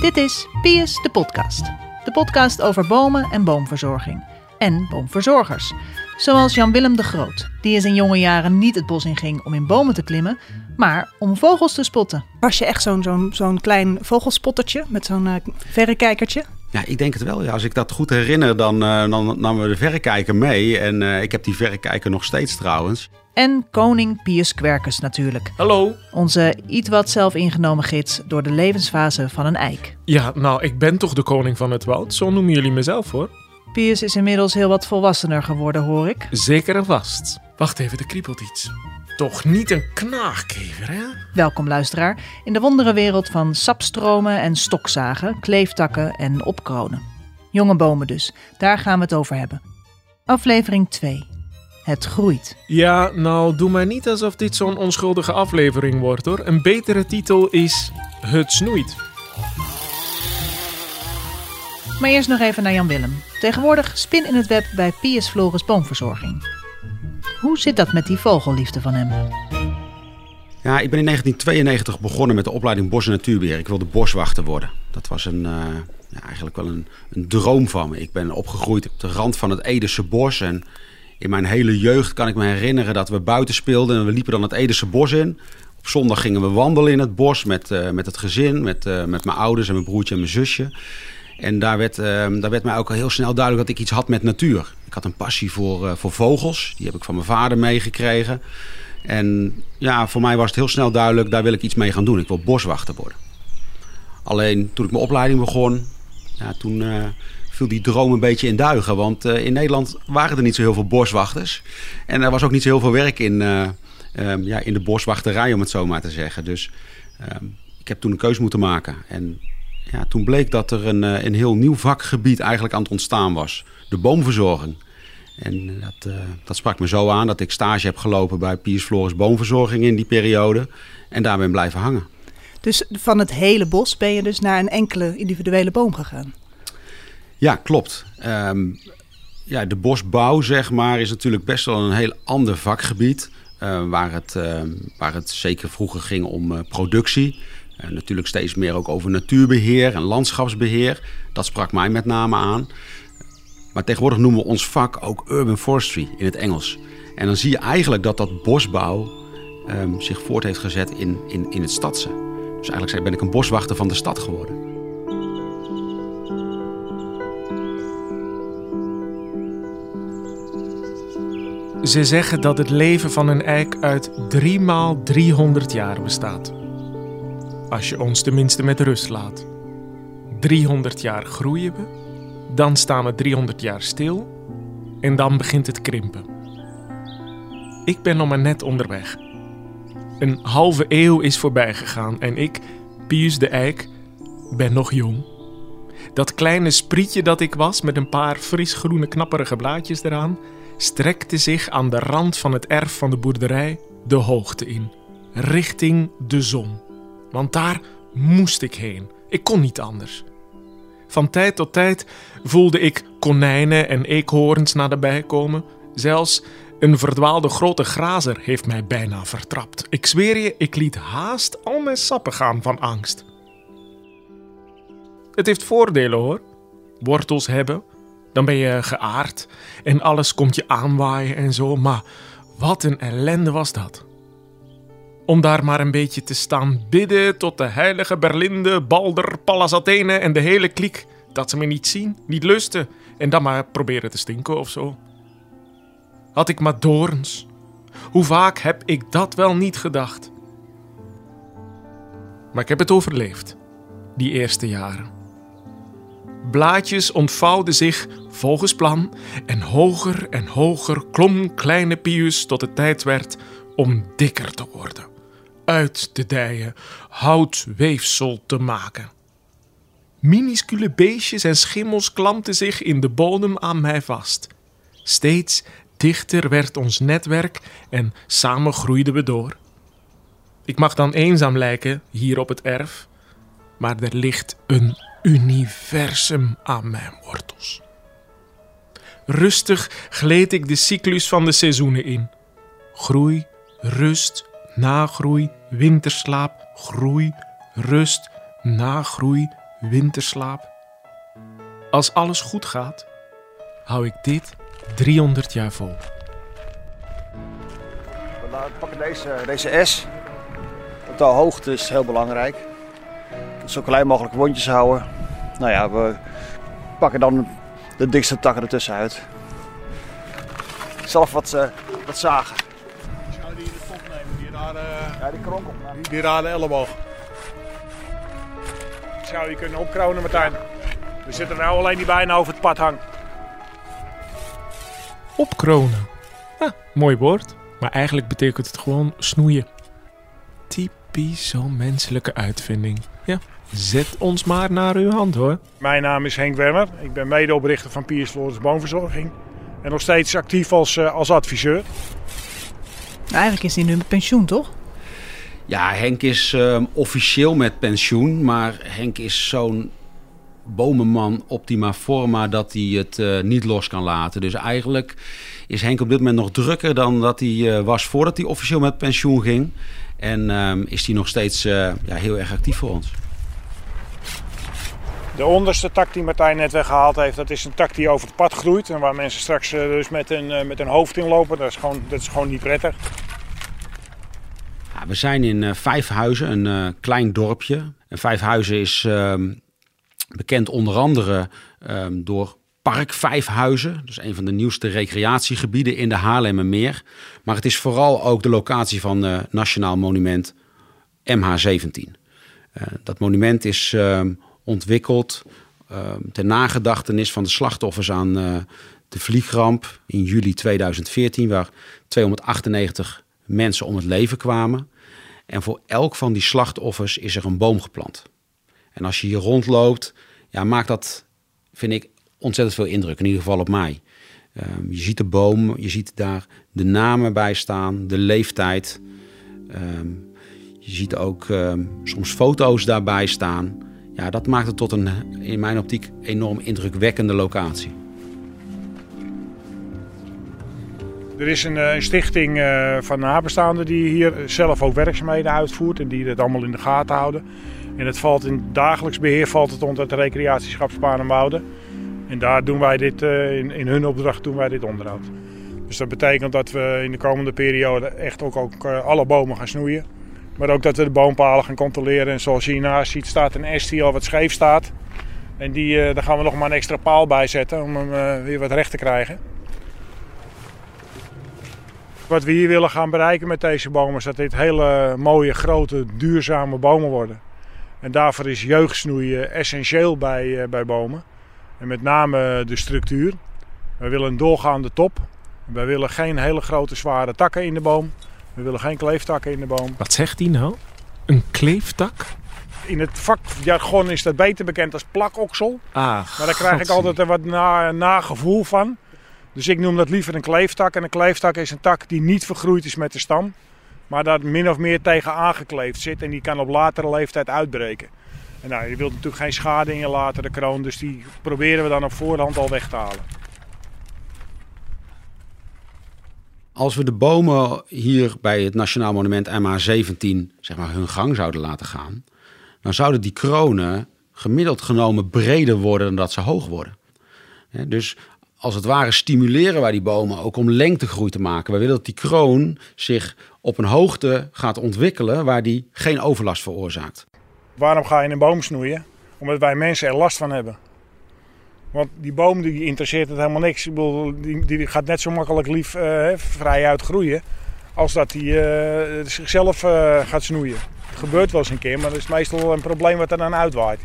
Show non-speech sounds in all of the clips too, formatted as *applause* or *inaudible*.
Dit is Pius de podcast. De podcast over bomen en boomverzorging. En boomverzorgers. Zoals Jan-Willem de Groot, die in zijn jonge jaren niet het bos inging om in bomen te klimmen, maar om vogels te spotten. Was je echt zo'n zo'n zo'n klein vogelspottertje met zo'n uh, verrekijkertje? Ja, ik denk het wel. Ja, als ik dat goed herinner, dan, uh, dan namen we de verrekijker mee. En uh, ik heb die verrekijker nog steeds trouwens. En koning Pius Quercus natuurlijk. Hallo. Onze iets wat zelfingenomen gids door de levensfase van een eik. Ja, nou, ik ben toch de koning van het woud. Zo noemen jullie mezelf hoor. Pius is inmiddels heel wat volwassener geworden, hoor ik. Zeker en vast. Wacht even, er kriebelt iets. Toch niet een knaagkever, hè? Welkom, luisteraar, in de wonderenwereld van sapstromen en stokzagen, kleeftakken en opkronen. Jonge bomen dus, daar gaan we het over hebben. Aflevering 2. Het groeit. Ja, nou, doe maar niet alsof dit zo'n onschuldige aflevering wordt, hoor. Een betere titel is Het snoeit. Maar eerst nog even naar Jan Willem. Tegenwoordig spin in het web bij Pius Floris Boomverzorging. Hoe zit dat met die vogelliefde van hem? Ja, ik ben in 1992 begonnen met de opleiding Bos- en Natuurbeheer. Ik wilde boswachter worden. Dat was een, uh, ja, eigenlijk wel een, een, droom van me. Ik ben opgegroeid op de rand van het Edese bos. En in mijn hele jeugd kan ik me herinneren dat we buiten speelden. En we liepen dan het Edese bos in. Op zondag gingen we wandelen in het bos met, uh, met het gezin. Met, uh, met mijn ouders en mijn broertje en mijn zusje. En daar werd, uh, daar werd mij ook al heel snel duidelijk dat ik iets had met natuur. Ik had een passie voor, uh, voor vogels. Die heb ik van mijn vader meegekregen. En ja, voor mij was het heel snel duidelijk, daar wil ik iets mee gaan doen. Ik wil boswachter worden. Alleen toen ik mijn opleiding begon, ja, toen viel die droom een beetje in duigen. Want in Nederland waren er niet zo heel veel boswachters. En er was ook niet zo heel veel werk in, um, ja, in de boswachterij, om het zo maar te zeggen. Dus um, ik heb toen een keuze moeten maken. En ja, toen bleek dat er een, een heel nieuw vakgebied eigenlijk aan het ontstaan was. De boomverzorging. En dat, dat sprak me zo aan dat ik stage heb gelopen bij Piers Floris Boomverzorging in die periode. En daar ben blijven hangen. Dus van het hele bos ben je dus naar een enkele individuele boom gegaan? Ja, klopt. Um, ja, de bosbouw, zeg maar, is natuurlijk best wel een heel ander vakgebied. Uh, waar, het, uh, waar het zeker vroeger ging om productie. Uh, natuurlijk steeds meer ook over natuurbeheer en landschapsbeheer. Dat sprak mij met name aan. Maar tegenwoordig noemen we ons vak ook urban forestry in het Engels. En dan zie je eigenlijk dat dat bosbouw um, zich voort heeft gezet in, in, in het stadse. Dus eigenlijk ben ik een boswachter van de stad geworden. Ze zeggen dat het leven van een eik uit 3 maal 300 jaar bestaat. Als je ons tenminste met rust laat. 300 jaar groeien we, dan staan we 300 jaar stil en dan begint het krimpen. Ik ben nog maar net onderweg. Een halve eeuw is voorbij gegaan en ik, Pius de Eik, ben nog jong. Dat kleine sprietje dat ik was met een paar frisgroene knapperige blaadjes eraan, strekte zich aan de rand van het erf van de boerderij de hoogte in, richting de zon. Want daar moest ik heen. Ik kon niet anders. Van tijd tot tijd voelde ik konijnen en eekhoorns naderbij komen. Zelfs een verdwaalde grote grazer heeft mij bijna vertrapt. Ik zweer je, ik liet haast al mijn sappen gaan van angst. Het heeft voordelen hoor. Wortels hebben, dan ben je geaard en alles komt je aanwaaien en zo. Maar wat een ellende was dat om daar maar een beetje te staan bidden tot de heilige Berlinde, Balder, Pallas Athene en de hele kliek. Dat ze me niet zien, niet lusten en dan maar proberen te stinken of zo. Had ik maar doorns. Hoe vaak heb ik dat wel niet gedacht? Maar ik heb het overleefd, die eerste jaren. Blaadjes ontvouwden zich volgens plan en hoger en hoger klom kleine Pius tot het tijd werd om dikker te worden uit te dijen, houtweefsel te maken. Minuscule beestjes en schimmels klampten zich in de bodem aan mij vast. Steeds dichter werd ons netwerk en samen groeiden we door. Ik mag dan eenzaam lijken hier op het erf, maar er ligt een universum aan mijn wortels. Rustig gleed ik de cyclus van de seizoenen in. Groei, rust, nagroei, winterslaap, groei, rust, nagroei, winterslaap. Als alles goed gaat, hou ik dit 300 jaar vol. We pakken deze, deze S. De hoogte is heel belangrijk. Zo klein mogelijk wondjes houden. Nou ja, we pakken dan de dikste takken ertussen uit. Zelf wat, uh, wat zagen. Zou die in de top nemen? Die rare, Ja, die kronkel. die, die rare elleboog. Zou je kunnen opkronen, Martijn? We zitten nou alleen niet bij en over het pad hangt. Opkronen. Ja, mooi woord. Maar eigenlijk betekent het gewoon snoeien. Typisch zo'n menselijke uitvinding. Ja, zet ons maar naar uw hand hoor. Mijn naam is Henk Werner. Ik ben medeoprichter van Piers Flores Boomverzorging. En nog steeds actief als, eh, als adviseur. Eigenlijk is hij nu met pensioen, toch? Ja, Henk is ehm, officieel met pensioen, maar Henk is zo'n bomenman optima forma dat hij het eh, niet los kan laten. Dus eigenlijk is Henk op dit moment nog drukker dan dat hij eh, was voordat hij officieel met pensioen ging. En ehm, is hij nog steeds eh, ja, heel erg actief voor ons. De onderste tak die Martijn net weggehaald heeft, dat is een tak die over het pad groeit. En waar mensen straks eh, dus met een, eh, met een hoofd in lopen. Dat is gewoon, dat is gewoon niet prettig. Ja, we zijn in uh, Vijfhuizen, een klein dorpje. En Vijfhuizen is ehm, bekend onder andere um, door Park Vijfhuizen. Dus een van de nieuwste recreatiegebieden in de Haarlemmermeer. Maar het is vooral ook de locatie van Nationaal Monument MH17. dat monument is ehm, ontwikkeld ter nagedachtenis van de slachtoffers aan de vliegramp in juli 2014... waar 298 mensen om het leven kwamen. En voor elk van die slachtoffers is er een boom geplant. En als je hier rondloopt, ja, maakt dat, vind ik, ontzettend veel indruk. In ieder geval op mij. Um, je ziet de boom, je ziet daar de namen bij staan, de leeftijd. Um, je ziet ook soms foto's daarbij staan. Ja, dat maakt het tot een, in mijn optiek, enorm indrukwekkende locatie. Er is een, een stichting uh, van nabestaanden die hier zelf ook werkzaamheden uitvoert en die het allemaal in de gaten houden. En het valt in dagelijks beheer valt het onder het recreatieschap Sparenwouden. En daar doen wij dit, in, in hun opdracht doen wij dit onderhoud. Dus dat betekent dat we in de komende periode echt ook, ook alle bomen gaan snoeien. Maar ook dat we de boompalen gaan controleren. En zoals je hiernaast ziet staat een S die al wat scheef staat. En die, daar gaan we nog maar een extra paal bij zetten om hem weer wat recht te krijgen. Wat we hier willen gaan bereiken met deze bomen is dat dit hele mooie, grote, duurzame bomen worden. En daarvoor is jeugdsnoeien essentieel bij, uh, bij bomen. En met name de structuur. We willen een doorgaande top. We willen geen hele grote zware takken in de boom. We willen geen kleeftakken in de boom. Wat zegt hij nou? Een kleeftak? In het vakjargon is dat beter bekend als plakoksel. Ah, maar daar krijg ik altijd een wat nagevoel na van. Dus ik noem dat liever een kleeftak. En een kleeftak is een tak die niet vergroeid is met de stam. Maar daar min of meer tegen aangekleefd zit. En die kan op latere leeftijd uitbreken. En nou, je wilt natuurlijk geen schade in je latere kroon. Dus die proberen we dan op voorhand al weg te halen. Als we de bomen hier bij het Nationaal Monument MH17 zeg maar, hun gang zouden laten gaan... dan zouden die kronen gemiddeld genomen breder worden dan dat ze hoog worden. Dus als het ware stimuleren wij die bomen ook om lengtegroei te maken. We willen dat die kroon zich op een hoogte gaat ontwikkelen waar die geen overlast veroorzaakt. Waarom ga je een boom snoeien? Omdat wij mensen er last van hebben. Want die boom die interesseert het helemaal niks. Ik bedoel, die, die gaat net zo makkelijk lief uh, vrij uitgroeien als dat hij uh, zichzelf uh, gaat snoeien. Het gebeurt wel eens een keer, maar dat is meestal een probleem wat er dan uitwaait.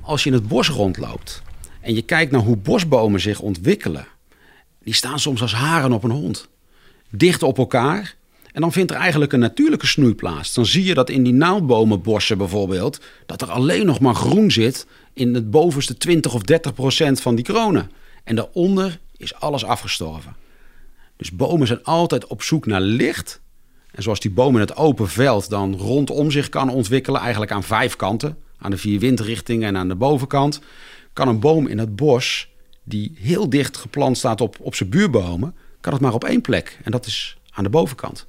Als je in het bos rondloopt en je kijkt naar hoe bosbomen zich ontwikkelen, die staan soms als haren op een hond. Dicht op elkaar. En dan vindt er eigenlijk een natuurlijke snoei plaats. Dan zie je dat in die naaldbomenbossen bijvoorbeeld, dat er alleen nog maar groen zit in het bovenste 20 of 30 procent van die kronen. En daaronder is alles afgestorven. Dus bomen zijn altijd op zoek naar licht. En zoals die boom in het open veld dan rondom zich kan ontwikkelen, eigenlijk aan vijf kanten, aan de vier windrichtingen en aan de bovenkant, kan een boom in het bos, die heel dicht geplant staat op, op zijn buurbomen, kan het maar op één plek. En dat is aan de bovenkant.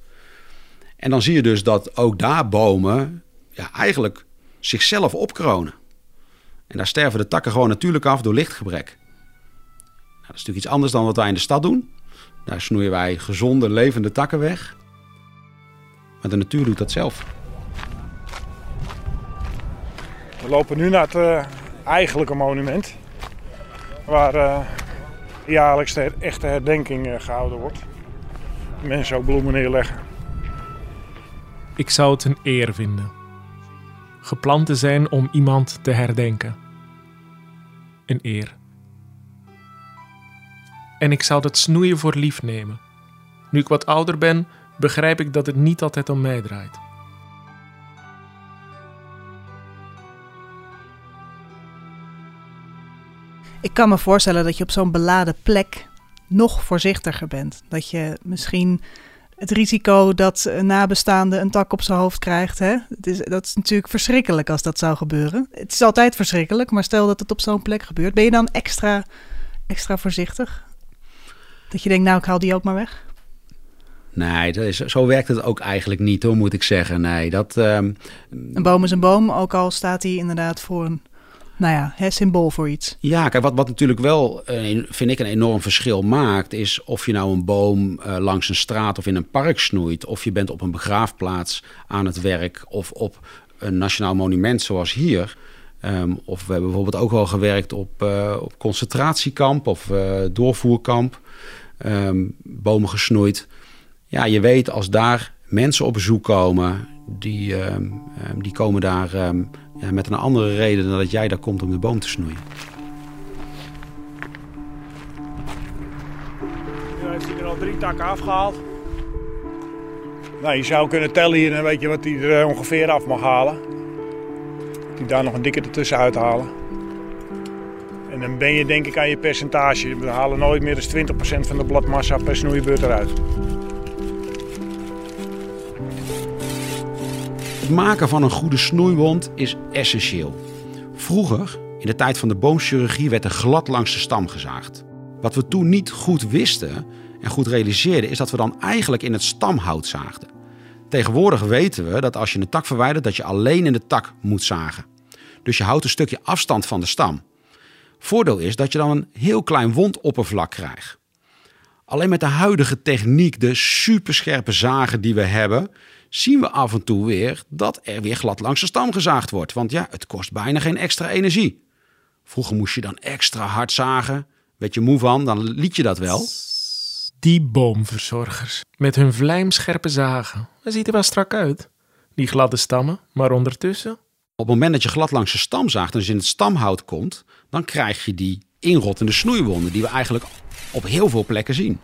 En dan zie je dus dat ook daar bomen ja, eigenlijk zichzelf opkronen. En daar sterven de takken gewoon natuurlijk af door lichtgebrek. Nou, dat is natuurlijk iets anders dan wat wij in de stad doen. Daar snoeien wij gezonde, levende takken weg. Maar de natuur doet dat zelf. We lopen nu naar het uh, eigenlijke monument. Waar uh, jaarlijks de echte herdenking uh, gehouden wordt. Mensen ook bloemen neerleggen. Ik zou het een eer vinden. Geplant te zijn om iemand te herdenken. Een eer. En ik zou dat snoeien voor lief nemen. Nu ik wat ouder ben, begrijp ik dat het niet altijd om mij draait. Ik kan me voorstellen dat je op zo'n beladen plek nog voorzichtiger bent. Dat je misschien het risico dat een nabestaande een tak op zijn hoofd krijgt. Hè? Het is, dat is natuurlijk verschrikkelijk als dat zou gebeuren. Het is altijd verschrikkelijk, maar stel dat het op zo'n plek gebeurt. Ben je dan extra, extra voorzichtig? Dat je denkt, nou, ik haal die ook maar weg? Nee, dat is, zo werkt het ook eigenlijk niet, hoor, moet ik zeggen. Nee, dat, um... Een boom is een boom, ook al staat hij inderdaad voor een nou ja, hè, symbool voor iets. Ja, kijk, wat, wat natuurlijk wel, uh, vind ik, een enorm verschil maakt, is of je nou een boom uh, langs een straat of in een park snoeit, of je bent op een begraafplaats aan het werk of op een nationaal monument zoals hier. Um, of we hebben bijvoorbeeld ook wel gewerkt op, uh, op concentratiekamp of doorvoerkamp, um, bomen gesnoeid. Ja, je weet als daar mensen op bezoek komen, die, um, die komen daar ja, met een andere reden dan dat jij daar komt om de boom te snoeien. Nu heeft hij al drie takken afgehaald. Nou, je zou kunnen tellen hier en weet je wat hij er ongeveer af mag halen. Hij daar nog een dikke ertussen uithalen. En dan ben je denk ik aan je percentage. We halen nooit meer dan 20% van de bladmassa per snoeibeurt eruit. Het maken van een goede snoeiwond is essentieel. Vroeger, in de tijd van de boomchirurgie, werd er glad langs de stam gezaagd. Wat we toen niet goed wisten en goed realiseerden, is dat we dan eigenlijk in het stamhout zaagden. Tegenwoordig weten we dat als je een tak verwijdert, dat je alleen in de tak moet zagen. Dus je houdt een stukje afstand van de stam. Voordeel is dat je dan een heel klein wondoppervlak krijgt. Alleen met de huidige techniek, de superscherpe zagen die we hebben, zien we af en toe weer dat er weer glad langs de stam gezaagd wordt. Want ja, het kost bijna geen extra energie. Vroeger moest je dan extra hard zagen. Weet je moe van, dan liet je dat wel. Die boomverzorgers met hun vlijmscherpe zagen. Dat ziet er wel strak uit. Die gladde stammen, maar ondertussen. Op het moment dat je glad langs de stam zaagt en dus in het stamhout komt, dan krijg je die inrottende snoeiwonden die we eigenlijk op heel veel plekken zien.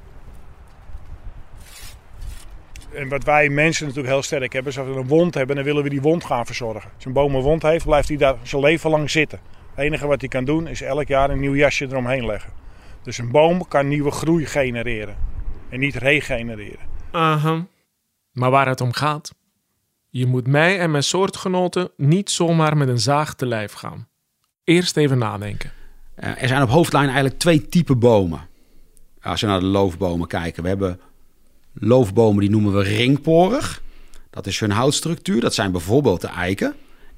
En wat wij mensen natuurlijk heel sterk hebben, is als we een wond hebben, dan willen we die wond gaan verzorgen. Als een boom een wond heeft, blijft hij daar zijn leven lang zitten. Het enige wat hij kan doen, is elk jaar een nieuw jasje eromheen leggen. Dus een boom kan nieuwe groei genereren en niet regenereren. Aha. Maar waar het om gaat, je moet mij en mijn soortgenoten niet zomaar met een zaag te lijf gaan. Eerst even nadenken. Uh, er zijn op hoofdlijn eigenlijk twee typen bomen. Als we naar de loofbomen kijken. We hebben loofbomen die noemen we ringporig. Dat is hun houtstructuur. Dat zijn bijvoorbeeld de eiken.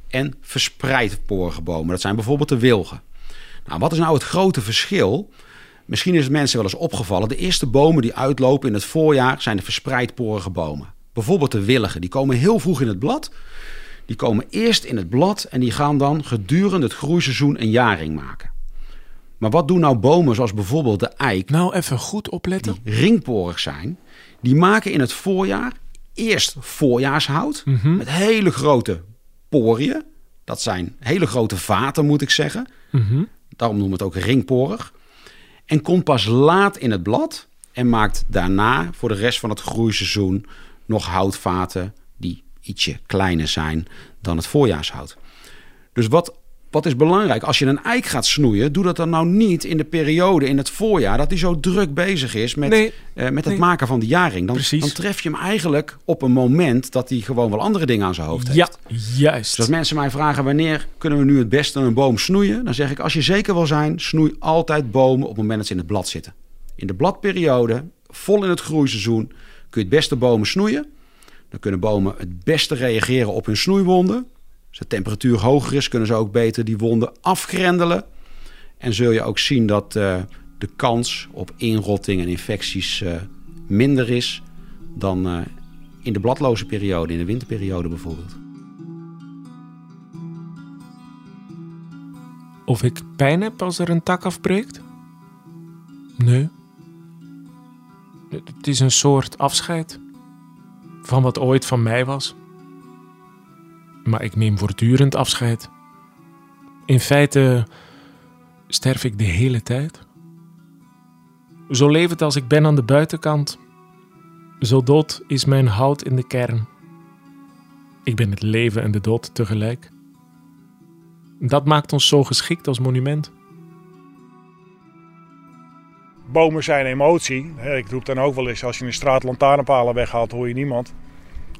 En verspreidporige bomen. Dat zijn bijvoorbeeld de wilgen. Nou, wat is nou het grote verschil? Misschien is het mensen wel eens opgevallen. De eerste bomen die uitlopen in het voorjaar zijn de verspreidporige bomen. Bijvoorbeeld de wilgen. Die komen heel vroeg in het blad. Die komen eerst in het blad en die gaan dan gedurende het groeiseizoen een jaring maken. Maar wat doen nou bomen zoals bijvoorbeeld de eik? Nou, even goed opletten. Die ringporig zijn. Die maken in het voorjaar eerst voorjaarshout Mhm. met hele grote poriën. Dat zijn hele grote vaten, moet ik zeggen. Mhm. Daarom noemen we het ook ringporig. En komt pas laat in het blad en maakt daarna voor de rest van het groeiseizoen nog houtvaten die ietsje kleiner zijn dan het voorjaarshout. Dus wat, wat is belangrijk? Als je een eik gaat snoeien, doe dat dan nou niet in de periode in het voorjaar dat hij zo druk bezig is met, Nee, eh, met het nee. maken van de jaring. Dan, dan tref je hem eigenlijk op een moment dat hij gewoon wel andere dingen aan zijn hoofd heeft. Ja, juist. Dus als mensen mij vragen wanneer kunnen we nu het beste een boom snoeien, dan zeg ik als je zeker wil zijn, snoei altijd bomen op het moment dat ze in het blad zitten. In de bladperiode, vol in het groeiseizoen, kun je het beste bomen snoeien. Dan kunnen bomen het beste reageren op hun snoeiwonden. De temperatuur hoger is, kunnen ze ook beter die wonden afgrendelen. En zul je ook zien dat uh, de kans op inrotting en infecties uh, minder is dan uh, in de bladloze periode, in de winterperiode bijvoorbeeld. Of ik pijn heb als er een tak afbreekt? Nee. Het is een soort afscheid van wat ooit van mij was. Maar ik neem voortdurend afscheid. In feite sterf ik de hele tijd. Zo levend als ik ben aan de buitenkant, zo dood is mijn hout in de kern. Ik ben het leven en de dood tegelijk. Dat maakt ons zo geschikt als monument. Bomen zijn emotie. Ik roep dan ook wel eens, als je een straat lantaarnpalen weghaalt, hoor je niemand.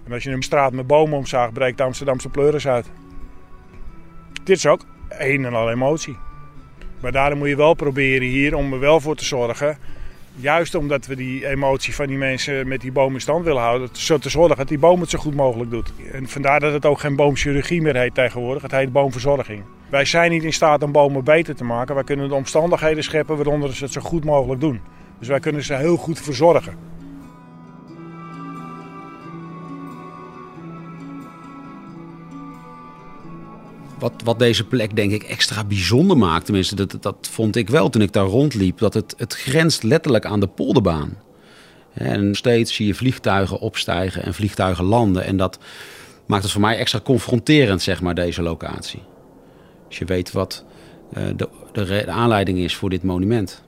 En als je een straat met bomen omzaagt, breekt de Amsterdamse pleuris uit. Dit is ook een en al emotie. Maar daarom moet je wel proberen hier om er wel voor te zorgen. Juist omdat we die emotie van die mensen met die bomen in stand willen houden. Zo te zorgen dat die boom het zo goed mogelijk doet. En vandaar dat het ook geen boomchirurgie meer heet tegenwoordig. Het heet boomverzorging. Wij zijn niet in staat om bomen beter te maken. Wij kunnen de omstandigheden scheppen waaronder ze het zo goed mogelijk doen. Dus wij kunnen ze heel goed verzorgen. Wat, wat deze plek denk ik extra bijzonder maakt, tenminste dat, dat vond ik wel toen ik daar rondliep, dat het, het grenst letterlijk aan de polderbaan. En steeds zie je vliegtuigen opstijgen en vliegtuigen landen. En dat maakt het voor mij extra confronterend, zeg maar, deze locatie. Als je weet wat de, de, de aanleiding is voor dit monument.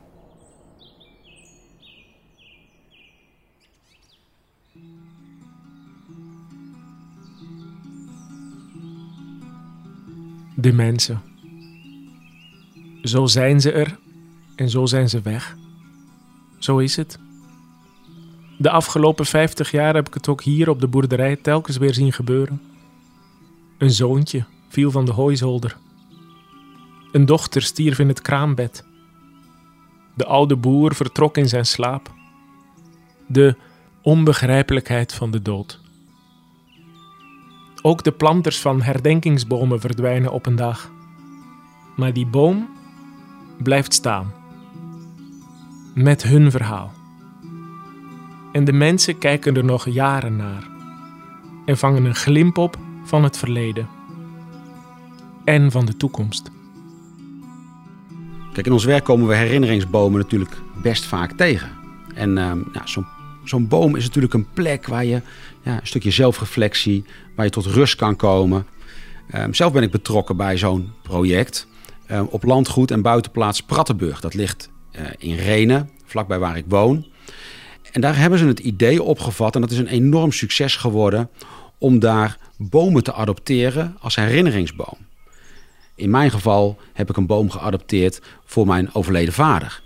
De mensen. Zo zijn ze er en zo zijn ze weg. Zo is het. De afgelopen 50 jaar heb ik het ook hier op de boerderij telkens weer zien gebeuren. Een zoontje viel van de hooizolder. Een dochter stierf in het kraambed. De oude boer vertrok in zijn slaap. De onbegrijpelijkheid van de dood. Ook de planters van herdenkingsbomen verdwijnen op een dag. Maar die boom blijft staan. Met hun verhaal. En de mensen kijken er nog jaren naar. En vangen een glimp op van het verleden. En van de toekomst. Kijk, in ons werk komen we herinneringsbomen natuurlijk best vaak tegen. En uh, ja, zo'n zo'n boom is natuurlijk een plek waar je ja, een stukje zelfreflectie, waar je tot rust kan komen. Um, zelf ben ik betrokken bij zo'n project um, op landgoed en buitenplaats Prattenburg. Dat ligt uh, in Renen, vlakbij waar ik woon. En daar hebben ze het idee opgevat, en dat is een enorm succes geworden, om daar bomen te adopteren als herinneringsboom. In mijn geval heb ik een boom geadopteerd voor mijn overleden vader.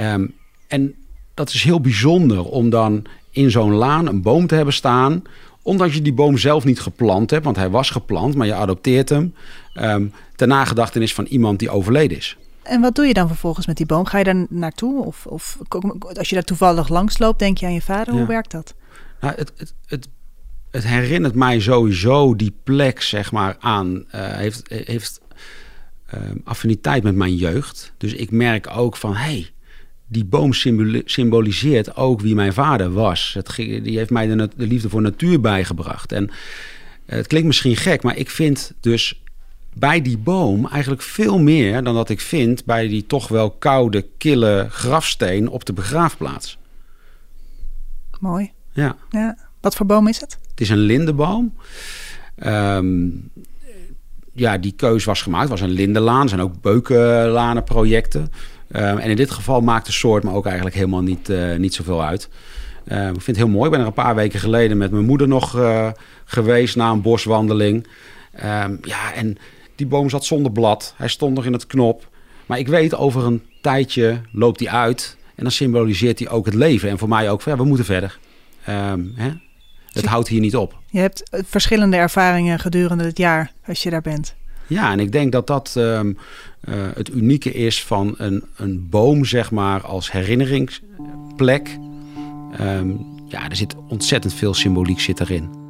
Um, en dat is heel bijzonder om dan in zo'n laan een boom te hebben staan. Omdat je die boom zelf niet geplant hebt, want hij was geplant, maar je adopteert hem. Um, ter nagedachtenis van iemand die overleden is. En wat doe je dan vervolgens met die boom? Ga je daar naartoe? Of, of als je daar toevallig langs loopt, denk je aan je vader? Hoe werkt dat? Nou, het, het, het, het, herinnert mij sowieso die plek, zeg maar, aan. Uh, heeft heeft uh, affiniteit met mijn jeugd. Dus ik merk ook van, hé, hey, die boom symboliseert ook wie mijn vader was. Het, die heeft mij de, de, liefde voor natuur bijgebracht. En eh, het klinkt misschien gek, maar ik vind dus bij die boom eigenlijk veel meer dan dat ik vind bij die toch wel koude, kille grafsteen op de begraafplaats. Mooi. Ja. ja. Wat voor boom is het? Het is een lindenboom. Um, ja, die keus was gemaakt. Het was een lindenlaan. Er zijn ook beukenlanenprojecten. Um, en in dit geval maakt de soort me ook eigenlijk helemaal niet, uh, niet zoveel uit. Uh, ik vind het heel mooi. Ik ben er een paar weken geleden met mijn moeder nog uh, geweest na een boswandeling. Um, ja, en die boom zat zonder blad. Hij stond nog in het knop. Maar ik weet, over een tijdje loopt hij uit. En dan symboliseert hij ook het leven. En voor mij ook, ja, we moeten verder. Um, hè? Het houdt hier niet op. Je hebt verschillende ervaringen gedurende het jaar als je daar bent. Ja, en ik denk dat dat um, het unieke is van een, een boom, zeg maar, als herinneringsplek. Um, ja, er zit ontzettend veel symboliek zit erin.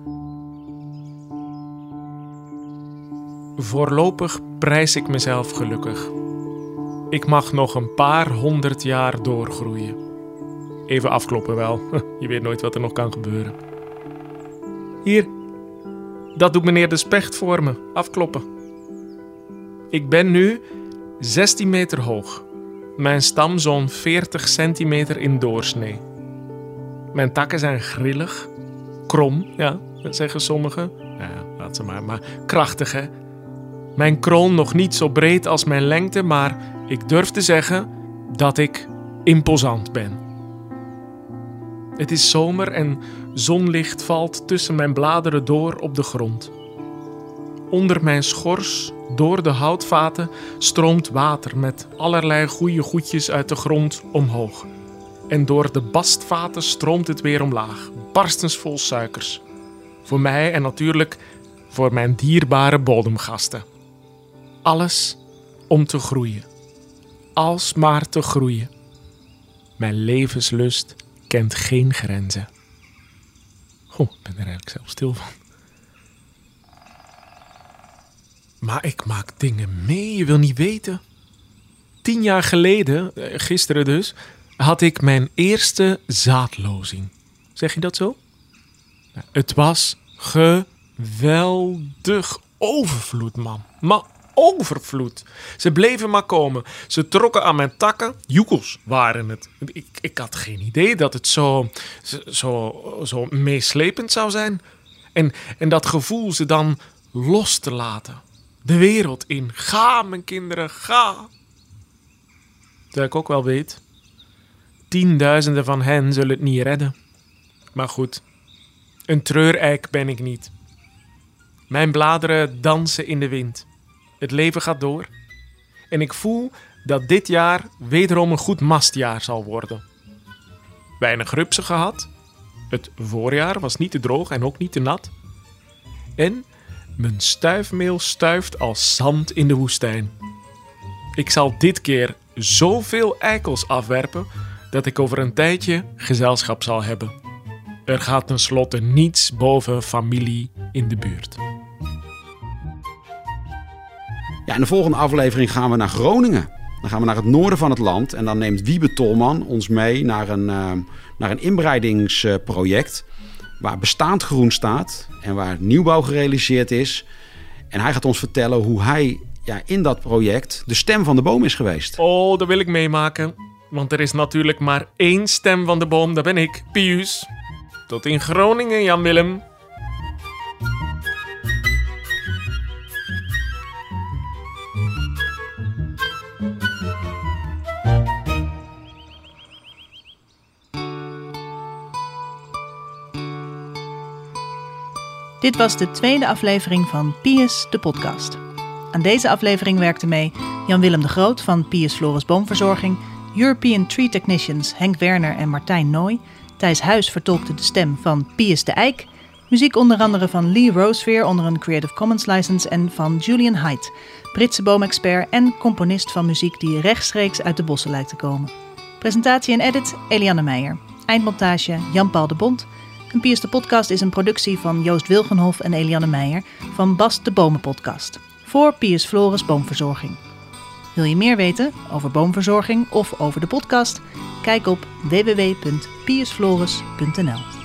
Voorlopig prijs ik mezelf gelukkig. Ik mag nog een paar honderd jaar doorgroeien. Even afkloppen wel, *laughs* je weet nooit wat er nog kan gebeuren. Hier, dat doet meneer de Specht voor me, afkloppen. Ik ben nu 16 meter hoog. Mijn stam zo'n 40 centimeter in doorsnee. Mijn takken zijn grillig, krom, ja, dat zeggen sommigen. Ja, laat ze maar, maar krachtig hè. Mijn kroon nog niet zo breed als mijn lengte, maar ik durf te zeggen dat ik imposant ben. Het is zomer en zonlicht valt tussen mijn bladeren door op de grond. Onder mijn schors, door de houtvaten, stroomt water met allerlei goede goedjes uit de grond omhoog. En door de bastvaten stroomt het weer omlaag, barstensvol suikers. Voor mij en natuurlijk voor mijn dierbare bodemgasten. Alles om te groeien. Alsmaar te groeien. Mijn levenslust kent geen grenzen. Goh, ik ben er eigenlijk zelf stil van. Maar ik maak dingen mee, je wil niet weten. Tien jaar geleden, eh, gisteren dus, had ik mijn eerste zaadlozing. Zeg je dat zo? Nou, het was geweldig overvloed, man. Maar overvloed. Ze bleven maar komen. Ze trokken aan mijn takken. Joekels waren het. Ik, ik had geen idee dat het zo, zo, zo meeslepend zou zijn. En, en dat gevoel ze dan los te laten. De wereld in. Ga, mijn kinderen, ga. Terwijl ik ook wel weet. Tienduizenden van hen zullen het niet redden. Maar goed, een treureik ben ik niet. Mijn bladeren dansen in de wind. Het leven gaat door. En ik voel dat dit jaar wederom een goed mastjaar zal worden. Weinig rupsen gehad. Het voorjaar was niet te droog en ook niet te nat. En mijn stuifmeel stuift als zand in de woestijn. Ik zal dit keer zoveel eikels afwerpen dat ik over een tijdje gezelschap zal hebben. Er gaat tenslotte niets boven familie in de buurt. Ja, in de volgende aflevering gaan we naar Groningen. Dan gaan we naar het noorden van het land. En dan neemt Wiebe Tolman ons mee naar een, uh, naar een inbreidingsproject. Waar bestaand groen staat en waar nieuwbouw gerealiseerd is. En hij gaat ons vertellen hoe hij ja, in dat project de stem van de boom is geweest. Oh, dat wil ik meemaken. Want er is natuurlijk maar één stem van de boom, dat ben ik, Pius. Tot in Groningen, Jan Willem. Dit was de tweede aflevering van Pius de podcast. Aan deze aflevering werkten mee Jan-Willem de Groot van Pius Floris Boomverzorging, European Tree Technicians Henk Werner en Martijn Nooy, Thijs Huis vertolkte de stem van Pius de Eik, muziek onder andere van Lee Roseveer onder een Creative Commons license en van Julian Haidt, Britse boomexpert en componist van muziek die rechtstreeks uit de bossen lijkt te komen. Presentatie en edit Eliane Meijer. Eindmontage Jan-Paul de Bond. Een Piers de Podcast is een productie van Joost Wilgenhof en Eliane Meijer van Bas de Bomen Podcast. Voor Piers Floris Boomverzorging. Wil je meer weten over boomverzorging of over de podcast? Kijk op www.piersfloris.nl.